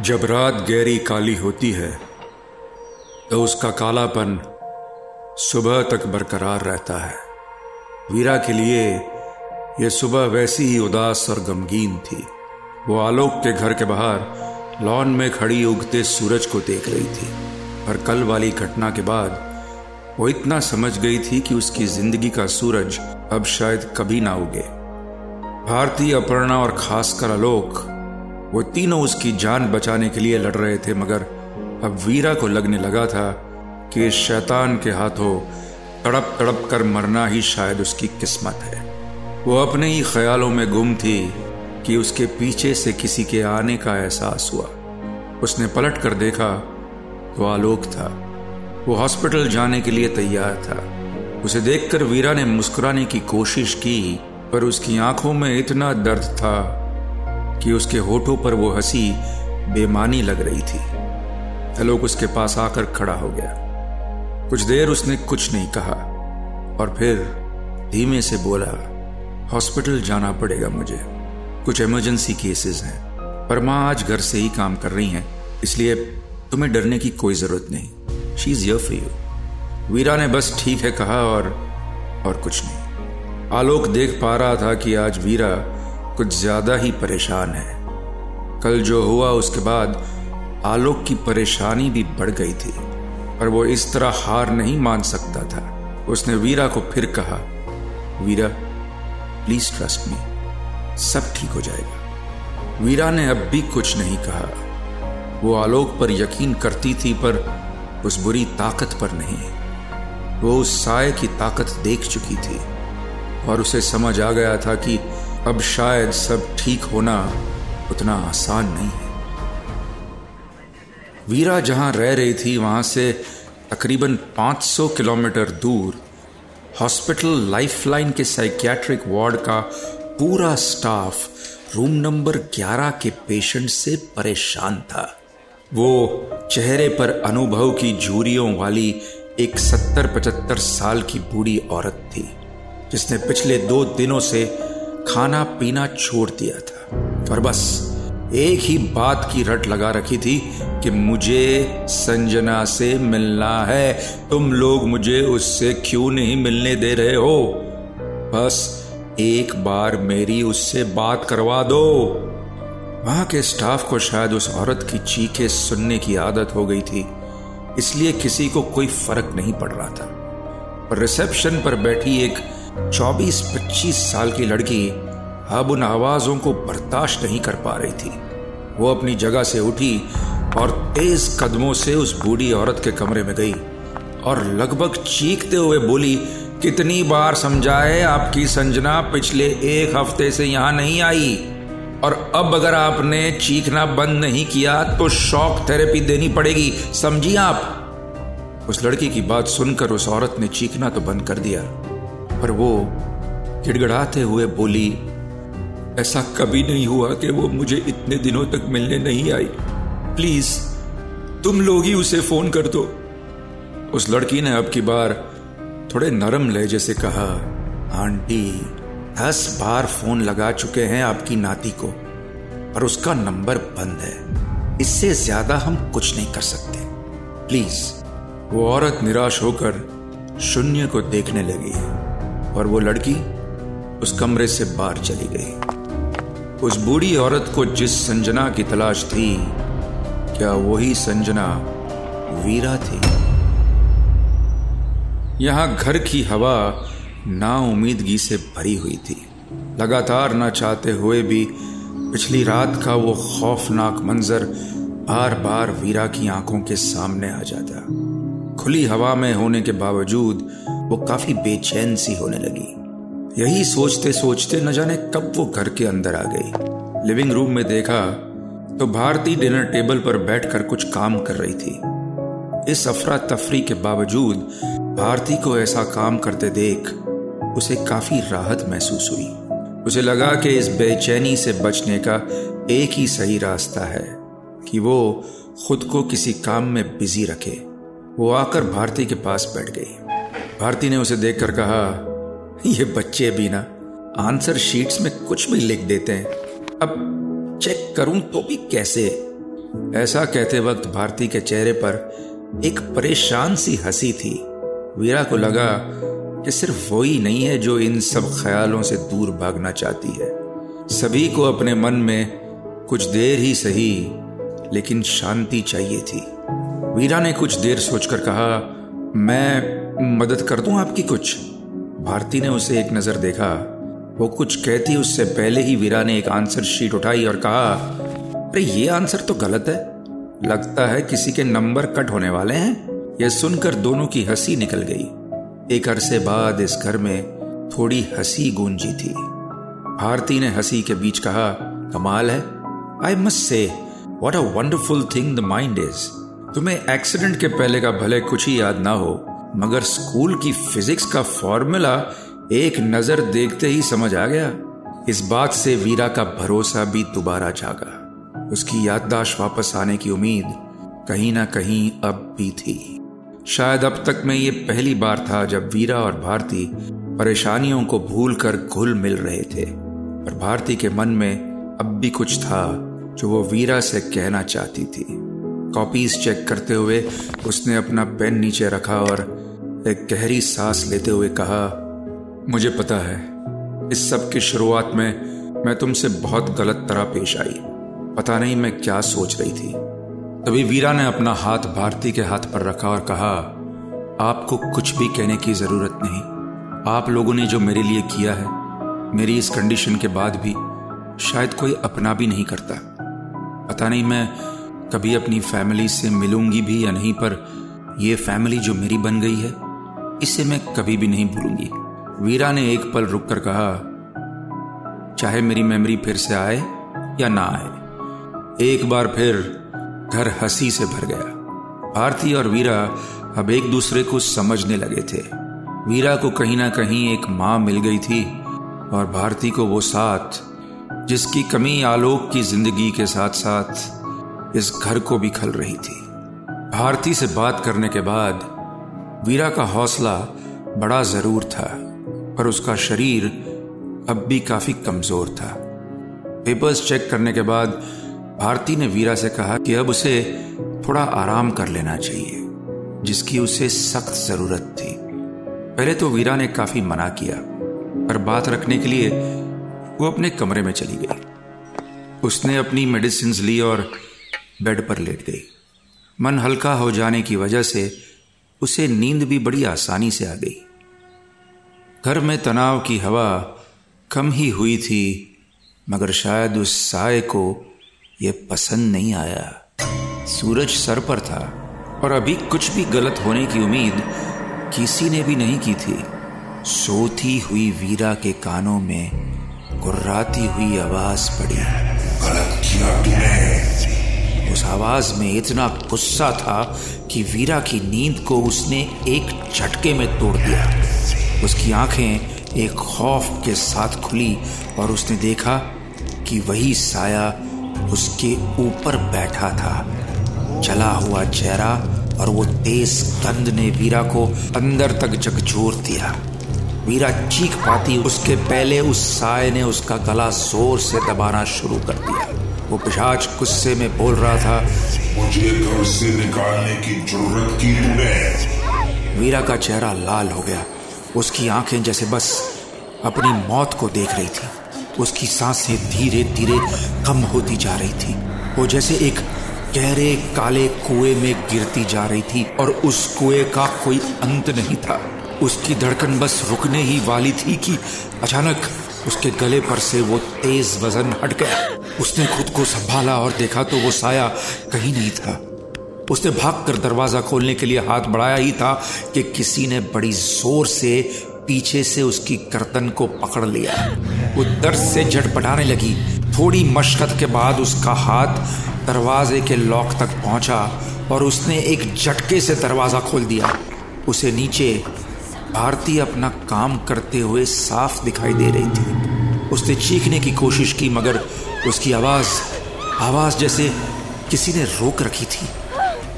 जब रात गहरी काली होती है तो उसका कालापन सुबह तक बरकरार रहता है। वीरा के लिए यह सुबह वैसी ही उदास और गमगीन थी। वो आलोक के घर के बाहर लॉन में खड़ी उगते सूरज को देख रही थी, पर कल वाली घटना के बाद वो इतना समझ गई थी कि उसकी ज़िंदगी का सूरज अब शायद कभी ना उगे। भारतीय अपर्णा और खासकर आलोक वो तीनों उसकी जान बचाने के लिए लड़ रहे थे, मगर अब वीरा को लगने लगा था कि शैतान के हाथों तड़प तड़प कर मरना ही शायद उसकी किस्मत है। वो अपने ही ख्यालों में गुम थी कि उसके पीछे से किसी के आने का एहसास हुआ। उसने पलट कर देखा तो आलोक था। वो हॉस्पिटल जाने के लिए तैयार था। उसे देखकर वीरा ने मुस्कुराने की कोशिश की, पर उसकी आँखों में इतना दर्द था कि उसके होठों पर वो हँसी बेमानी लग रही थी। अलोक उसके पास आकर खड़ा हो गया। कुछ देर उसने कुछ नहीं कहा और फिर धीमे से बोला, हॉस्पिटल जाना पड़ेगा मुझे। कुछ इमरजेंसी केसेस हैं। पर माँ आज घर से ही काम कर रही हैं, इसलिए तुम्हें डरने की कोई ज़रूरत नहीं। She is here for you Veera ने बस ठीक है कहा और और कुछ नहीं। आलोक देख पा रहा था कि आज वीरा कुछ ज़्यादा ही परेशान है। कल जो हुआ उसके बाद आलोक की परेशानी भी बढ़ गई थी, पर वो इस तरह हार नहीं मान सकता था। उसने वीरा को फिर कहा, वीरा प्लीज़ ट्रस्ट मी सब ठीक हो जाएगा। वीरा ने अब भी कुछ नहीं कहा। वो आलोक पर यकीन करती थी, पर उस बुरी ताकत पर नहीं। वो उस साय की ताकत देख चुकी थी, और उसे समझ आ गया था कि अब शायद सब ठीक होना उतना आसान नहीं है। वीरा जहाँ रह रही थी, वहाँ से तकरीबन 500 किलोमीटर दूर हॉस्पिटल लाइफलाइन के साइकियाट्रिक वार्ड का पूरा स्टाफ रूम नंबर 11 के पेशेंट से परेशान था। वो चेहरे पर अनुभव की झूरियों वाली एक सत्तर पचहत्तर साल की बूढ़ी औरत थी, जिसने पिछले दो दिनों से खाना पीना छोड़ दिया था और बस एक ही बात की रट लगा रखी थी कि मुझे संजना से मिलना है। तुम लोग मुझे उससे क्यों नहीं मिलने दे रहे हो? बस एक बार मेरी उससे बात करवा दो। वहाँ के स्टाफ को शायद उस औरत की चीखें सुनने की आदत हो गई थी, इसलिए किसी को कोई फ़र्क नहीं पड़ रहा था। पर रिसेप्शन पर बैठी एक 24-25 साल की लड़की अब उन आवाजों को बर्दाश्त नहीं कर पा रही थी। वो अपनी जगह से उठी और तेज कदमों से उस बूढ़ी औरत के कमरे में गई और लगभग चीखते हुए बोली, कितनी बार समझाए आपकी संजना, पिछले एक हफ़्ते से यहाँ नहीं आई। और अब अगर आपने चीखना बंद नहीं किया तो शॉक थेरेपी देनी पड़ेगी। समझिए आप? उस लड़की की बात सुनकर उस औरत ने चीखना तो बंद कर दिया। पर वो गिड़गड़ाते हुए बोली, ऐसा कभी नहीं हुआ कि वो मुझे इतने दिनों तक मिलने नहीं आई। प्लीज़, तुम लोग ही उसे फ़ोन कर दो। उस लड़की ने अब की बार थोड़े नरम लहजे से कहा, आंटी, दस बार फ़ोन लगा चुके हैं आपकी नाती को, पर उसका नंबर बंद है। इससे ज़्यादा हम कुछ नहीं कर सकते। प्लीज़। वो औरत निराश होकर शून्य को देखने लगी। और वो लड़की उस कमरे से बाहर चली गई। उस बूढ़ी औरत को जिस संजना की तलाश थी, क्या वही संजना वीरा थी? यहाँ घर की हवा ना उम्मीदगी से भरी हुई थी। लगातार ना चाहते हुए भी पिछली रात का वो खौफनाक मंजर बार बार वीरा की आँखों के सामने आ जाता। खुली हवा में होने के बावजूद वो काफ़ी बेचैन सी होने लगी। यही सोचते सोचते न जाने कब वो घर के अंदर आ गई। लिविंग रूम में देखा तो भारती डिनर टेबल पर बैठकर कुछ काम कर रही थी। इस अफरा तफरी के बावजूद भारती को ऐसा काम करते देख उसे काफ़ी राहत महसूस हुई। उसे लगा कि इस बेचैनी से बचने का एक ही सही रास्ता है कि वो खुद को किसी काम में बिज़ी रखे। वो आकर भारती के पास बैठ गई। भारती ने उसे देखकर कहा, ये बच्चे भी ना आंसर शीट्स में कुछ भी लिख देते हैं। अब चेक करूँ तो भी कैसे? ऐसा कहते वक्त भारती के चेहरे पर एक परेशान सी हँसी थी। वीरा को लगा कि सिर्फ़ वो ही नहीं है जो इन सब ख्यालों से दूर भागना चाहती है। सभी को अपने मन में कुछ देर ही सही, लेकिन शांति चाहिए थी। वीरा ने कुछ देर सोचकर कहा, मैं मदद कर दूँ आपकी कुछ? भारती ने उसे एक नज़र देखा। वो कुछ कहती, उससे पहले ही वीरा ने एक आंसर शीट उठाई और कहा, अरे, ये आंसर तो गलत है। लगता है किसी के नंबर कट होने वाले हैं। यह सुनकर दोनों की हँसी निकल गई। एक अरसे बाद इस घर में थोड़ी हँसी गूंजी थी। भारती ने हँसी के बीच कहा, कमाल है। I must say what a wonderful thing the mind is तुम्हें एक्सीडेंट के पहले का भले कुछ ही याद ना हो मगर स्कूल की फिजिक्स का फॉर्मूला एक नज़र देखते ही समझ आ गया। इस बात से वीरा का भरोसा भी दोबारा जागा। उसकी याददाश्त वापस आने की उम्मीद कहीं ना कहीं अब भी थी। शायद अब तक में ये पहली बार था जब वीरा और भारती परेशानियों को भूल कर घुल मिल रहे थे। पर भारती के मन में अब भी कुछ था जो वो वीरा से कहना चाहती थी। कॉपीज चेक करते हुए उसने अपना पेन नीचे रखा और एक गहरी सांस लेते हुए कहा, मुझे पता है, इस सब की शुरुआत में मैं तुमसे बहुत गलत तरह पेश आई। पता नहीं मैं क्या सोच रही थी। तभी वीरा ने अपना हाथ भारती के हाथ पर रखा और कहा, आपको कुछ भी कहने की ज़रूरत नहीं। आप लोगों ने जो मेरे लिए किया है, मेरी इस कंडीशन के बाद भी शायद कोई अपना भी नहीं करता। पता नहीं मैं कभी अपनी फैमिली से मिलूँगी भी या नहीं, पर यह फैमिली जो मेरी बन गई है, इसे मैं कभी भी नहीं भूलूँगी। वीरा ने एक पल रुककर कहा, चाहे मेरी मेमोरी फिर से आए या ना आए। एक बार फिर घर हँसी से भर गया। भारती और वीरा अब एक दूसरे को समझने लगे थे। वीरा को कहीं ना कहीं एक माँ मिल गई थी और भारती को वो साथ, जिसकी कमी आलोक की ज़िंदगी के साथ साथ इस घर को भी खल रही थी। भारती से बात करने के बाद वीरा का हौसला बड़ा ज़रूर था, पर उसका शरीर अब भी काफ़ी कमज़ोर था। पेपर्स चेक करने के बाद भारती ने वीरा से कहा कि अब उसे थोड़ा आराम कर लेना चाहिए, जिसकी उसे सख्त ज़रूरत थी। पहले तो वीरा ने काफ़ी मना किया, पर बात रखने के लिए वो अपने कमरे में चली गई। उसने अपनी मेडिसिन ली और बेड पर लेट गई। मन हल्का हो जाने की वजह से उसे नींद भी बड़ी आसानी से आ गई। घर में तनाव की हवा कम ही हुई थी, मगर शायद उस साय को यह पसंद नहीं आया। सूरज सर पर था, और अभी कुछ भी गलत होने की उम्मीद किसी ने भी नहीं की थी। सोती हुई वीरा के कानों में गुर्राती हुई आवाज़ पड़ी। गलत किया तूने उस आवाज़ में इतना गुस्सा था कि वीरा की नींद को उसने एक झटके में तोड़ दिया। उसकी आँखें एक खौफ के साथ खुली और उसने देखा कि वही साया उसके ऊपर बैठा था। जला हुआ चेहरा और वो तेज गंध ने वीरा को अंदर तक झकझोर दिया। वीरा चीख पाती उसके पहले उस साय ने उसका गला ज़ोर से दबाना शुरू कर दिया। वो पिशाच गुस्से में बोल रहा था मुझे घर से निकालने की ज़रूरत की तूने। वीरा का चेहरा लाल हो गया। उसकी आँखें जैसे बस अपनी मौत को देख रही थी। उसकी साँसें धीरे धीरे कम होती जा रही थी। वो जैसे एक गहरे काले कुएँ में गिरती जा रही थी और उस कुएँ का कोई अंत नहीं था। उसकी धड़कन बस रुकने ही वाली थी कि अचानक उसके गले पर से वो तेज वज़न हट गया। उसने खुद को संभाला और देखा तो वो साया कहीं नहीं था। उसने भागकर दरवाज़ा खोलने के लिए हाथ बढ़ाया ही था कि किसी ने बड़ी ज़ोर से पीछे से उसकी गर्दन को पकड़ लिया। वो दर्द से झटपटाने लगी। थोड़ी मशक्कत के बाद उसका हाथ दरवाजे के लॉक तक पहुँचा और उसने एक झटके से दरवाज़ा खोल दिया। उसे नीचे भारती अपना काम करते हुए साफ़ दिखाई दे रही थी। उसने चीखने की कोशिश की, मगर उसकी आवाज़ आवाज़ जैसे किसी ने रोक रखी थी।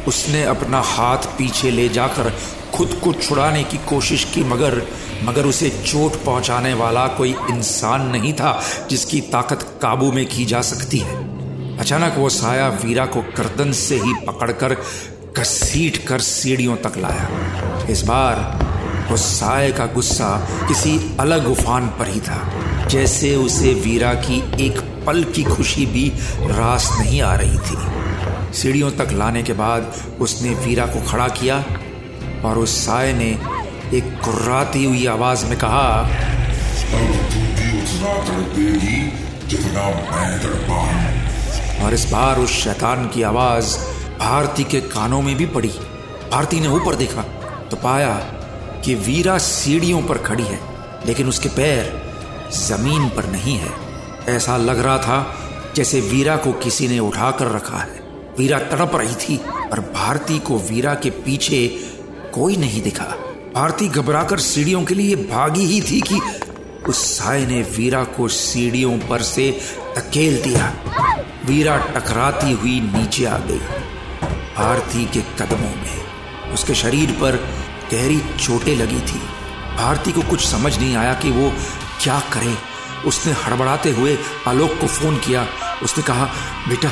उसने अपना हाथ पीछे ले जाकर खुद को छुड़ाने की कोशिश की, मगर मगर उसे चोट पहुँचाने वाला कोई इंसान नहीं था जिसकी ताकत काबू में की जा सकती है। अचानक वो साया वीरा को गर्दन से ही पकड़कर घसीट कर सीढ़ियों तक लाया। इस बार उस साय का गुस्सा किसी अलग उफान पर ही था। जैसे उसे वीरा की एक पल की खुशी भी रास नहीं आ रही थी। सीढ़ियों तक लाने के बाद उसने वीरा को खड़ा किया और उस साय ने एक कुर्राती हुई आवाज़ में कहा, और इस बार उस शैतान की आवाज़ भारती के कानों में भी पड़ी। भारती ने ऊपर देखा तो पाया कि वीरा सीढ़ियों पर खड़ी है, लेकिन उसके पैर ज़मीन पर नहीं है। ऐसा लग रहा था जैसे वीरा को किसी ने उठाकर रखा है। वीरा तड़प रही थी और भारती को वीरा के पीछे कोई नहीं दिखा। भारती घबराकर सीढ़ियों के लिए भागी ही थी कि उस साय ने वीरा को सीढ़ियों पर से धकेल दिया। वीरा टकराती हुई नीचे आ गई, भारती के कदमों में। उसके शरीर पर गहरी चोटें लगी थी। भारती को कुछ समझ नहीं आया कि वो क्या करे। उसने हड़बड़ाते हुए आलोक को फ़ोन किया। उसने कहा, बेटा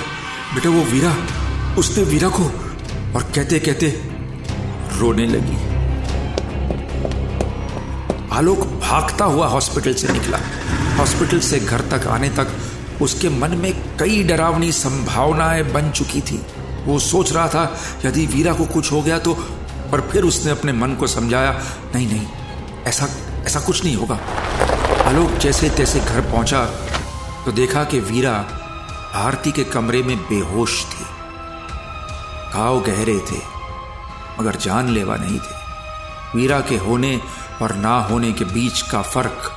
बेटा, वो वीरा, उसने वीरा को और कहते कहते रोने लगी। आलोक भागता हुआ हॉस्पिटल से निकला। हॉस्पिटल से घर तक आने तक उसके मन में कई डरावनी संभावनाएँ बन चुकी थी। वो सोच रहा था, यदि वीरा को कुछ हो गया तो पर फिर उसने अपने मन को समझाया, नहीं नहीं, ऐसा ऐसा कुछ नहीं होगा। आलोक जैसे तैसे घर पहुँचा तो देखा कि वीरा भारती के कमरे में बेहोश थी। घाव गहरे थे, मगर जानलेवा नहीं थे। वीरा के होने और ना होने के बीच का फ़र्क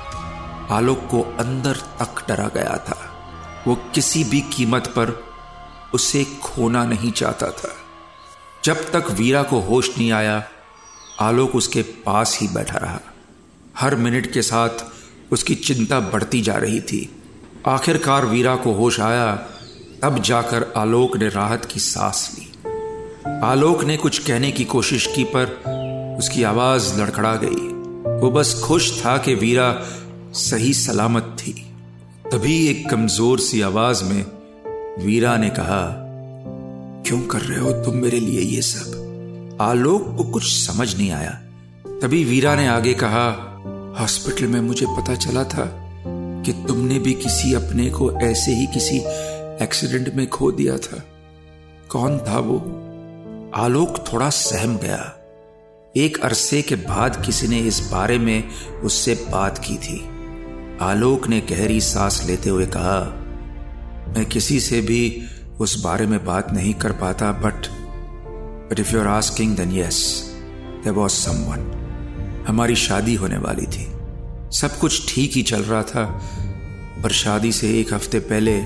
आलोक को अंदर तक डरा गया था। वो किसी भी कीमत पर उसे खोना नहीं चाहता था। जब तक वीरा को होश नहीं आया, आलोक उसके पास ही बैठा रहा। हर मिनट के साथ उसकी चिंता बढ़ती जा रही थी। आखिरकार वीरा को होश आया, तब जाकर आलोक ने राहत की सांस ली। आलोक ने कुछ कहने की कोशिश की, पर उसकी आवाज़ लड़खड़ा गई। वो बस खुश था कि वीरा सही सलामत थी। तभी एक कमज़ोर सी आवाज़ में वीरा ने कहा क्यों कर रहे हो तुम मेरे लिए ये सब? आलोक को कुछ समझ नहीं आया। तभी वीरा ने आगे कहा, हॉस्पिटल में मुझे पता चला था कि तुमने भी किसी अपने को ऐसे ही किसी एक्सीडेंट में खो दिया था। कौन था वो? आलोक थोड़ा सहम गया। एक अरसे के बाद किसी ने इस बारे में उससे बात की थी। आलोक ने गहरी सांस लेते हुए कहा, मैं किसी से भी उस बारे में बात नहीं कर पाता but but if you are asking then yes there was someone हमारी शादी होने वाली थी। सब कुछ ठीक ही चल रहा था, पर शादी से एक हफ़्ते पहले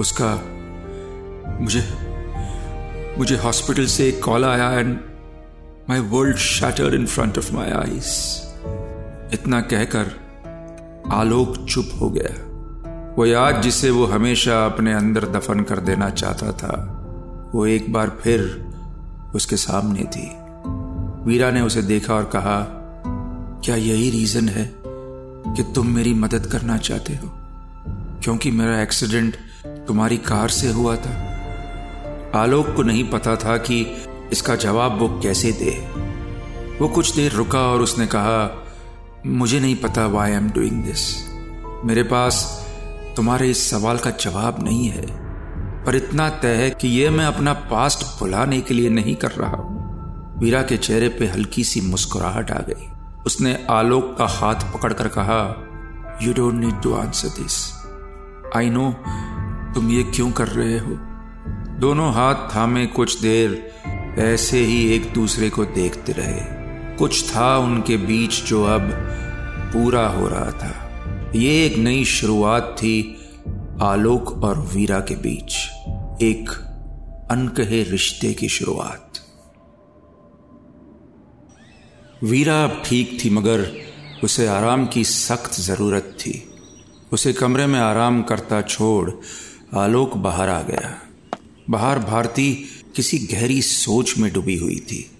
उसका मुझे मुझे हॉस्पिटल से एक कॉल आया and my world shattered in front of my eyes इतना कहकर आलोक चुप हो गया। वो याद जिसे वो हमेशा अपने अंदर दफन कर देना चाहता था, वो एक बार फिर उसके सामने थी। वीरा ने उसे देखा और कहा, क्या यही रीजन है कि तुम मेरी मदद करना चाहते हो? क्योंकि मेरा एक्सीडेंट तुम्हारी कार से हुआ था। आलोक को नहीं पता था कि इसका जवाब वो कैसे दे। वो कुछ देर रुका और उसने कहा, मुझे नहीं पता वाई एम डूइंग दिस मेरे पास तुम्हारे इस सवाल का जवाब नहीं है, पर इतना तय है कि यह मैं अपना पास्ट भुलाने के लिए नहीं कर रहा हूँ। वीरा के चेहरे पे हल्की सी मुस्कुराहट आ गई। उसने आलोक का हाथ पकड़कर कहा you don't need to answer this I know तुम ये क्यों कर रहे हो? दोनों हाथ थामे कुछ देर ऐसे ही एक दूसरे को देखते रहे। कुछ था उनके बीच जो अब पूरा हो रहा था। ये एक नई शुरुआत थी आलोक और वीरा के बीच, एक अनकहे रिश्ते की शुरुआत। वीरा अब ठीक थी, मगर उसे आराम की सख्त ज़रूरत थी। उसे कमरे में आराम करता छोड़ आलोक बाहर आ गया। बाहर भारती किसी गहरी सोच में डूबी हुई थी।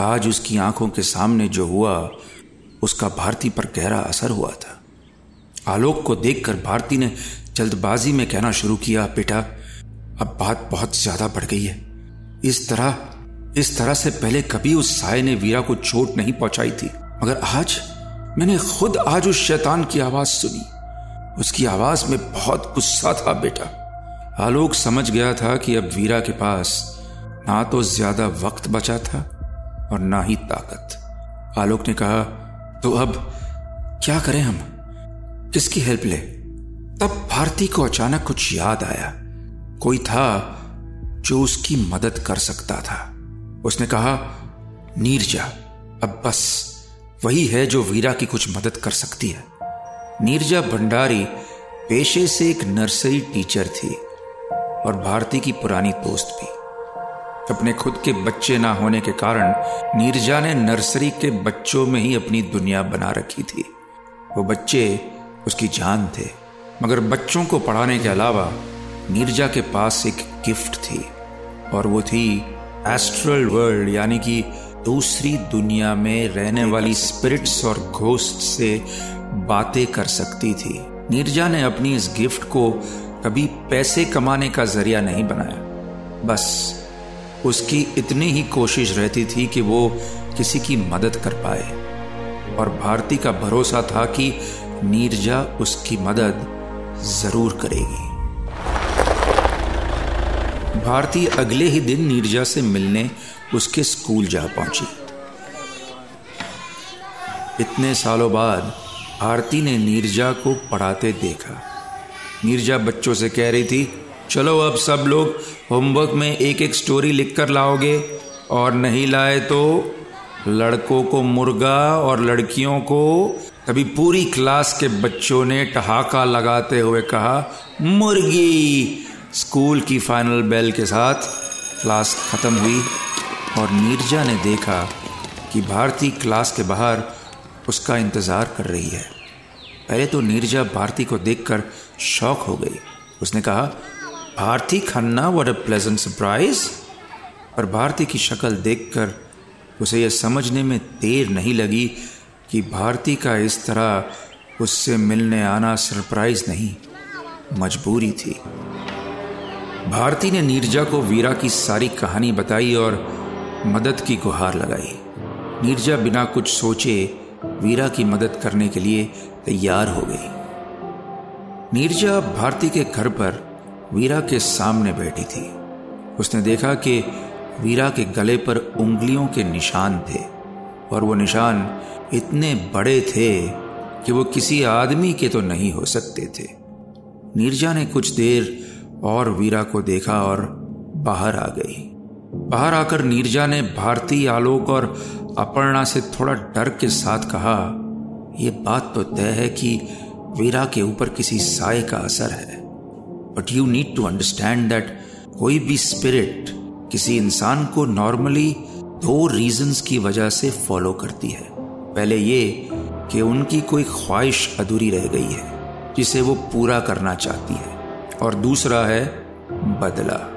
आज उसकी आँखों के सामने जो हुआ, उसका भारती पर गहरा असर हुआ था। आलोक को देखकर भारती ने जल्दबाजी में कहना शुरू किया, बेटा, अब बात बहुत ज़्यादा बढ़ गई है। इस तरह इस तरह से पहले कभी उस साय ने वीरा को चोट नहीं पहुंचाई थी। मगर आज, मैंने खुद आज उस शैतान की आवाज़ सुनी। उसकी आवाज़ में बहुत गुस्सा था, बेटा। आलोक समझ गया था कि अब वीरा के पास ना तो ज़्यादा वक्त बचा था और ना ही ताकत। आलोक ने कहा तो अब क्या करें हम? किसकी हेल्प ले। तब भारती को अचानक कुछ याद आया। कोई था जो उसकी मदद कर सकता था। उसने कहा, नीरजा, अब बस, वही है जो वीरा की कुछ मदद कर सकती है। नीरजा भंडारी पेशे से एक नर्सरी टीचर थी और भारती की पुरानी दोस्त भी। अपने खुद के बच्चे ना होने के कारण नीरजा ने नर्सरी के बच्चों में ही अपनी दुनिया बना रखी थी। वो बच्चे उसकी जान थे। मगर बच्चों को पढ़ाने के अलावा नीरजा के पास एक गिफ्ट थी और वो थी एस्ट्रल वर्ल्ड यानी कि दूसरी दुनिया में रहने वाली स्पिरिट्स और घोस्ट से बातें कर सकती थी। नीरजा ने अपनी इस गिफ्ट को कभी पैसे कमाने का ज़रिया नहीं बनाया। बस उसकी इतनी ही कोशिश रहती थी कि वो किसी की मदद कर पाए। और भारती का भरोसा था कि नीरजा उसकी मदद ज़रूर करेगी। भारती अगले ही दिन नीरजा से मिलने उसके स्कूल जा पहुँची। इतने सालों बाद भारती ने नीरजा को पढ़ाते देखा। नीरजा बच्चों से कह रही थी, चलो अब सब लोग होमवर्क में एक एक स्टोरी लिखकर लाओगे और नहीं लाए तो लड़कों को मुर्गा और लड़कियों को तभी पूरी क्लास के बच्चों ने ठहाका लगाते हुए कहा, मुर्गी! स्कूल की फाइनल बेल के साथ क्लास ख़त्म हुई और नीरजा ने देखा कि भारती क्लास के बाहर उसका इंतज़ार कर रही है। पहले तो नीरजा भारती को देखकर शौक हो गई। उसने कहा, Bharti Khanna what a pleasant surprise पर भारती की शक्ल देखकर उसे यह समझने में देर नहीं लगी कि भारती का इस तरह उससे मिलने आना सरप्राइज़ नहीं, मजबूरी थी। भारती ने नीरजा को वीरा की सारी कहानी बताई और मदद की गुहार लगाई। नीरजा बिना कुछ सोचे वीरा की मदद करने के लिए तैयार हो गई। नीरजा भारती के घर पर वीरा के सामने बैठी थी। उसने देखा कि वीरा के गले पर उंगलियों के निशान थे और वो निशान इतने बड़े थे कि वो किसी आदमी के तो नहीं हो सकते थे। नीरजा ने कुछ देर और वीरा को देखा और बाहर आ गई। बाहर आकर नीरजा ने भारती आलोक और अपर्णा से थोड़ा डर के साथ कहा यह बात तो तय है कि वीरा के ऊपर किसी साय का असर है। But you need to understand that कोई भी स्पिरिट किसी इंसान को नॉर्मली दो रीजंस की वजह से फॉलो करती है। पहले ये कि उनकी कोई ख्वाहिश अधूरी रह गई है, जिसे वो पूरा करना चाहती है। और दूसरा है बदला।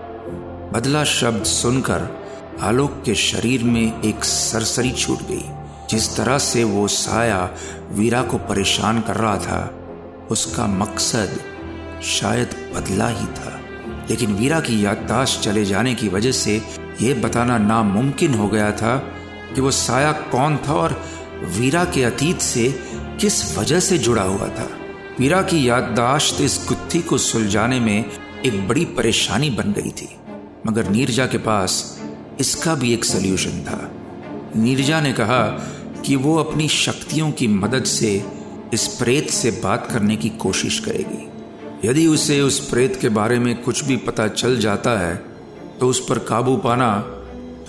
बदला शब्द सुनकर आलोक के शरीर में एक सरसरी छूट गई। जिस तरह से वो साया वीरा को परेशान कर रहा था, उसका मकसद शायद बदला ही था। लेकिन वीरा की याददाश्त चले जाने की वजह से यह बताना नामुमकिन हो गया था कि वो साया कौन था और वीरा के अतीत से किस वजह से जुड़ा हुआ था? वीरा की याददाश्त इस गुत्थी को सुलझाने में एक बड़ी परेशानी बन गई थी। मगर नीरजा के पास इसका भी एक सोल्यूशन था। नीरजा ने कहा कि वो अपनी शक्तियों की मदद से, इस प्रेत से बात करने की कोशिश करेगी। यदि उसे उस प्रेत के बारे में कुछ भी पता चल जाता है तो उस पर काबू पाना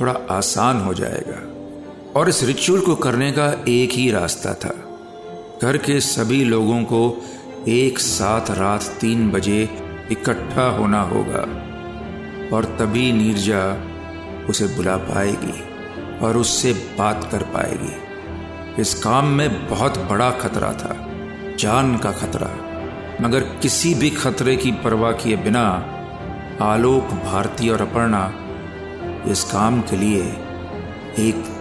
थोड़ा आसान हो जाएगा। और इस रिचुअल को करने का एक ही रास्ता था। घर के सभी लोगों को एक साथ रात तीन बजे इकट्ठा होना होगा और तभी नीरजा उसे बुला पाएगी और उससे बात कर पाएगी। इस काम में बहुत बड़ा खतरा था, जान का खतरा। मगर किसी भी खतरे की परवाह किए बिना आलोक भारती और अपर्णा इस काम के लिए